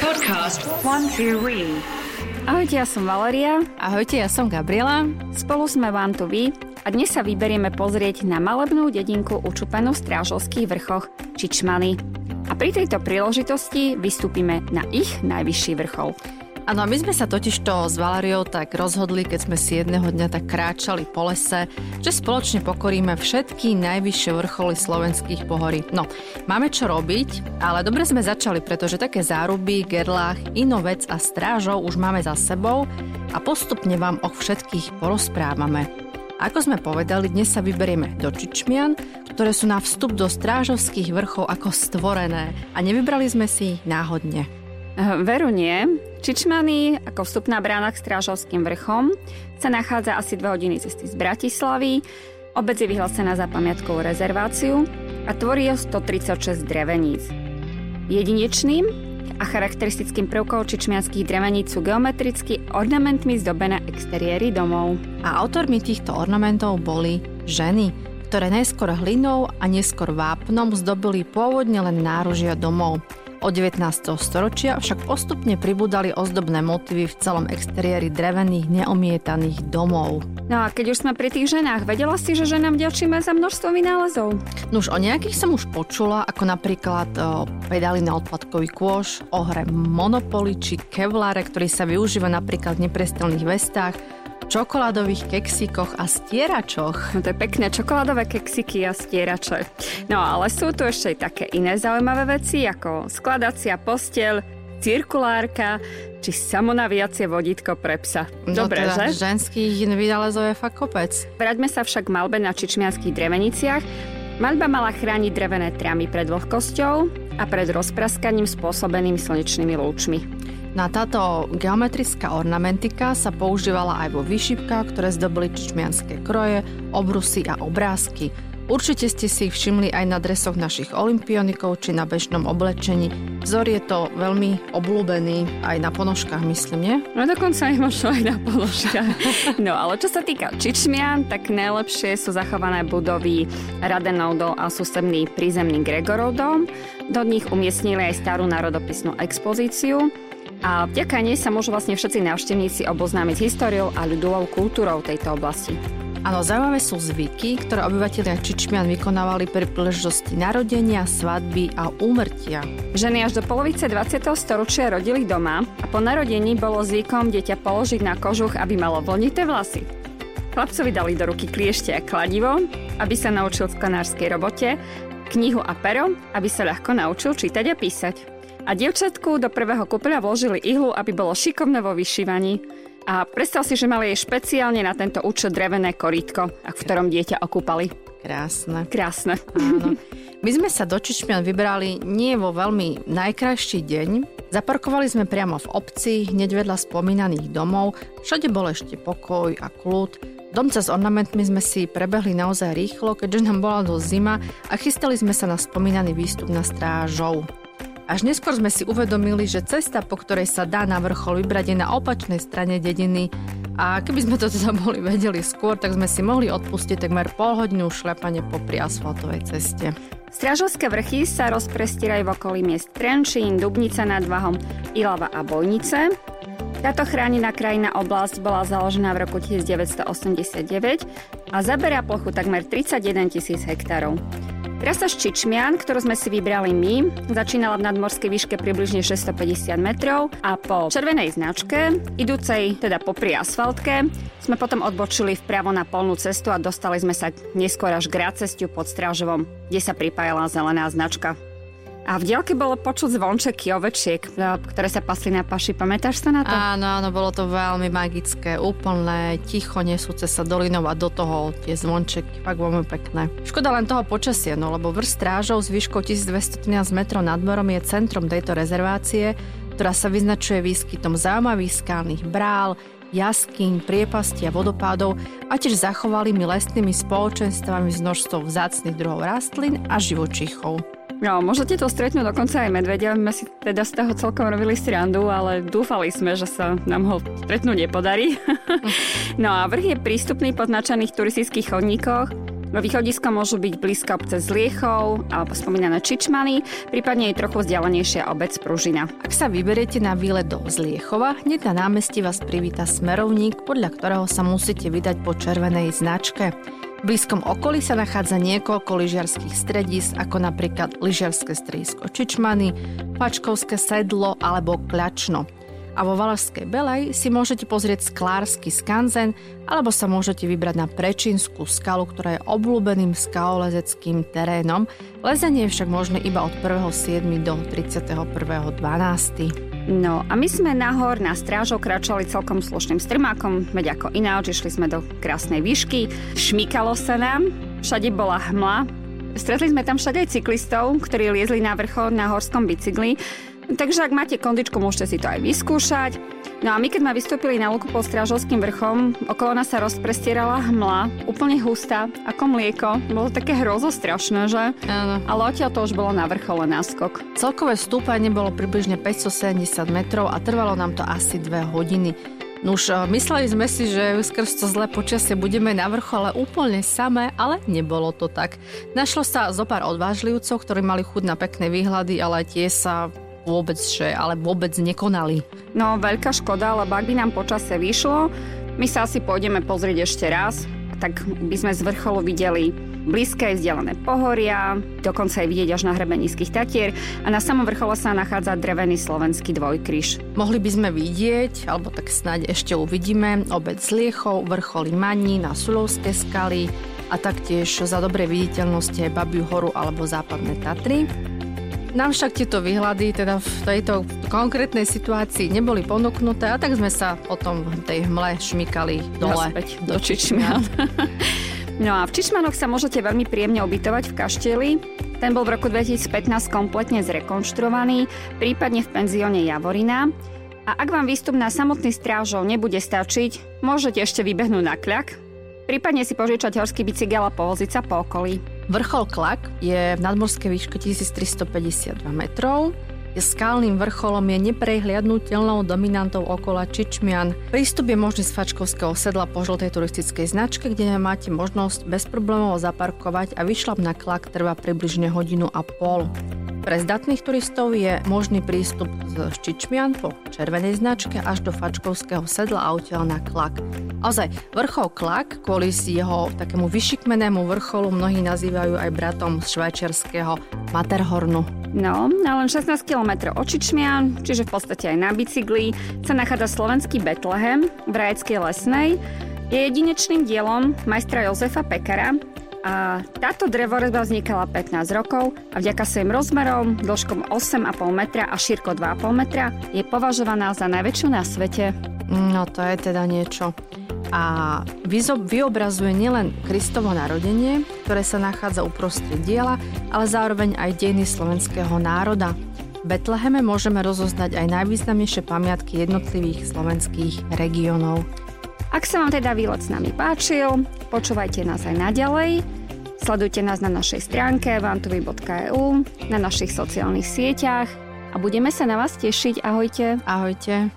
Podcast One Two Wee. Ahojte, ja som Valeria. Ahojte, ja som Gabriela. Spolu sme One to Be a dnes sa vyberieme pozrieť na malebnú dedinku učupenú v strážovských vrchoch Čičmany. A pri tejto príležitosti vystúpime na ich najvyšší vrchol. Áno, my sme sa totiž to s Valeriou tak rozhodli, keď sme si jedného dňa tak kráčali po lese, že spoločne pokoríme všetky najvyššie vrcholy slovenských pohorí. No, máme čo robiť, ale dobre sme začali, pretože také záruby, gerlách, inovec a strážov už máme za sebou a postupne vám o všetkých porozprávame. Ako sme povedali, dnes sa vyberieme do Čičmian, ktoré sú na vstup do strážovských vrchov ako stvorené a nevybrali sme si ich náhodne. Veru nie. Čičmany, ako vstupná brána k Strážovským vrchom, sa nachádza asi 2 hodiny cesty z Bratislavy. Obec je vyhlásená za pamiatkovú rezerváciu a tvorí ho 136 dreveníc. Jedinečným a charakteristickým prvkom čičmianských dreveníc sú geometricky ornamentmi zdobené exteriéry domov. A autormi týchto ornamentov boli ženy, ktoré najskôr hlinou a neskôr vápnom zdobili pôvodne len náružia domov. Od 19. storočia však postupne pribudali ozdobné motívy v celom exteriéri drevených neomietaných domov. No a keď už sme pri tých ženách, vedela si, že ženám ďačíme za množstvo vynálezov? No už o nejakých som už počula, ako napríklad o, pedály na odpadkový kôž, o hre Monopoly či Kevlare, ktorý sa využíva napríklad v neprestelných vestách, čokoládových keksikoch a stieračoch. No to je pekné, čokoládové keksiky a stierače. No ale sú tu ešte aj také iné zaujímavé veci, ako skladacia posteľ, cirkulárka či samonaviacie vodítko pre psa. No Dobre, teda že? ženských vynálezov je fakt kopec. Vráťme sa však k malbe na čičmianských dreveniciach. Maľba mala chrániť drevené tramy pred vlhkosťou a pred rozpraskaním spôsobeným slnečnými lúčmi. Na táto geometrická ornamentika sa používala aj vo výšivkách, ktoré zdobili čičmianské kroje, obrusy a obrázky. Určite ste si ich všimli aj na dresoch našich olimpionikov či na bežnom oblečení. Vzor je to veľmi obľúbený aj na ponožkách, myslím, nie? No dokonca aj možno aj na položkách. No ale čo sa týka Čičmian, tak najlepšie sú zachované budovy Radenov a sústredný prízemný Gregorov. Do nich umiestnili aj starú národopisnú expozíciu a vďaka nej sa môžu vlastne všetci návštevníci oboznámiť s históriou a ľudovou kultúrou tejto oblasti. Áno, zaujímavé sú zvyky, ktoré obyvateľia Čičmian vykonávali pri príležitosti narodenia, svadby a úmrtia. Ženy až do polovice 20. storočia rodili doma a po narodení bolo zvykom dieťa položiť na kožuch, aby malo vlnité vlasy. Chlapcovi dali do ruky kliešte a kladivo, aby sa naučil v skanárskej robote, knihu a pero, aby sa ľahko naučil čítať a písať. A dievčatku do prvého kúpeľa vložili ihlu, aby bolo šikovné vo vyšívaní. A predstav si, že mali jej špeciálne na tento účel drevené korítko, v ktorom dieťa okúpali. Krásne. Krásne. Áno. My sme sa do Čičmian vybrali nie vo veľmi najkrajší deň. Zaparkovali sme priamo v obci, hneď vedľa spomínaných domov. Všade bol ešte pokoj a kľud. Domca s ornamentmi sme si prebehli naozaj rýchlo, keďže nám bola dosť zima a chystali sme sa na spomínaný výstup na strážov. Až neskôr sme si uvedomili, že cesta, po ktorej sa dá na vrchol vybrať, je na opačnej strane dediny a keby sme to teda boli vedeli skôr, tak sme si mohli odpustiť takmer pol hodinu šľapanie po asfaltovej ceste. Strážovské vrchy sa rozprestierajú v okolí miest Trenčín, Dubnica nad Vahom, Ilava a Bojnice. Táto chránená krajina oblasť bola založená v roku 1989 a zaberá plochu takmer 31 tisíc hektárov. Trasa z Čičmian, ktorú sme si vybrali my, začínala v nadmorskej výške približne 650 metrov a po červenej značke, idúcej teda popri asfaltke, sme potom odbočili vpravo na polnú cestu a dostali sme sa neskôr až k cestiu pod Strážovom, kde sa pripájala zelená značka. A v dielke bolo počuť zvončeky ovečiek, ktoré sa pasli na paši. Pamätáš sa na to? Áno, áno, bolo to veľmi magické, úplné, ticho nesúce sa dolinou a do toho tie zvončeky, fakt veľmi pekné. Škoda len toho počasia, no lebo vrst strážov s výškou 1213 metrov nad morom je centrom tejto rezervácie, ktorá sa vyznačuje výskytom zaujímavých skálnych brál, jaskyň, priepasti a vodopádov a tiež zachovalými lesnými spoločenstvami s množstvom vzácnych druhov rastlín a živočíchov. No, môžete to stretnúť dokonca aj medvedia. My si teda z toho celkom robili srandu, ale dúfali sme, že sa nám ho stretnúť nepodarí. no a vrch je prístupný po značených turistických chodníkoch. Východisko môžu byť blízko obce Zliechov alebo spomínané Čičmany, prípadne aj trochu vzdialenejšia obec Pružina. Ak sa vyberiete na výlet do Zliechova, hneď na námestí vás privíta smerovník, podľa ktorého sa musíte vydať po červenej značke. V blízkom okolí sa nachádza niekoľko lyžiarských stredísk, ako napríklad lyžiarske stredisko Čičmany, Pačkovské sedlo alebo Kľačno a vo Valašskej Belej si môžete pozrieť sklársky skanzen alebo sa môžete vybrať na Prečínsku skalu, ktorá je obľúbeným skalolezeckým terénom. Lezenie je však možné iba od 1.7. do 31.12. No a my sme nahor na strážo kračovali celkom slušným strmákom, veď ako ináč, išli sme do krásnej výšky, šmykalo sa nám, všade bola hmla, Stretli sme tam však aj cyklistov, ktorí liezli na vrchol na horskom bicykli. Takže ak máte kondičku, môžete si to aj vyskúšať. No a my keď sme vystúpili na luku pod Strážovským vrchom, okolo nás sa rozprestierala hmla, úplne hustá, ako mlieko. Bolo také hrozostrašné, že? Áno. Ale odtiaľ to už bolo na vrchole náskok. Celkové stúpanie bolo približne 570 metrov a trvalo nám to asi 2 hodiny. No už eh, mysleli sme si, že skrz to zlé počasie budeme na vrchole úplne samé, ale nebolo to tak. Našlo sa zo pár odvážlivcov, ktorí mali chuť na pekné výhľady, ale tie sa vôbec, že, ale vôbec nekonali. No, veľká škoda, lebo ak by nám počasie vyšlo, my sa asi pôjdeme pozrieť ešte raz, tak by sme z vrcholu videli blízke vzdialené pohoria, dokonca aj vidieť až na hrebe nízkych Tatier a na samom vrchole sa nachádza drevený slovenský dvojkryž. Mohli by sme vidieť, alebo tak snáď ešte uvidíme, obec Liechov, vrcholy Maní na Sulovské skaly a taktiež za dobrej viditeľnosti aj Babiu horu alebo západné Tatry. Nám však tieto výhľady teda v tejto konkrétnej situácii neboli ponúknuté a tak sme sa potom v tej hmle šmykali dole Naspäť do Čičmian. no a v Čičmanoch sa môžete veľmi príjemne ubytovať v kaštieli. Ten bol v roku 2015 kompletne zrekonštruovaný, prípadne v penzióne Javorina. A ak vám výstup na samotný strážov nebude stačiť, môžete ešte vybehnúť na kľak, prípadne si požičať horský bicykel a povoziť sa po okolí. Vrchol Klak je v nadmorskej výške 1352 metrov. Skalným vrcholom je neprehliadnutelnou dominantou okola Čičmian. Prístup je možný z Fačkovského sedla po žltej turistickej značke, kde máte možnosť bez problémov zaparkovať a vyšlap na Klak trvá približne hodinu a pol. Pre zdatných turistov je možný prístup z Čičmian po červenej značke až do Fačkovského sedla a na Klak. Ozaj, vrchol Klak kvôli si jeho takému vyšikmenému vrcholu mnohí nazývajú aj bratom z švajčiarského Materhornu. No, na len 16 km od Čičmian, čiže v podstate aj na bicykli, sa nachádza slovenský Betlehem v Rajeckej lesnej. Je jedinečným dielom majstra Jozefa Pekara, a táto drevorezba vznikala 15 rokov a vďaka svojim rozmerom, dĺžkom 8,5 metra a šírko 2,5 metra je považovaná za najväčšiu na svete. No to je teda niečo. A vyobrazuje nielen Kristovo narodenie, ktoré sa nachádza uprostred diela, ale zároveň aj dejiny slovenského národa. V Betleheme môžeme rozoznať aj najvýznamnejšie pamiatky jednotlivých slovenských regiónov. Ak sa vám teda výlet s nami páčil, počúvajte nás aj naďalej. Sledujte nás na našej stránke vantuvi.eu, na našich sociálnych sieťach a budeme sa na vás tešiť. Ahojte. Ahojte.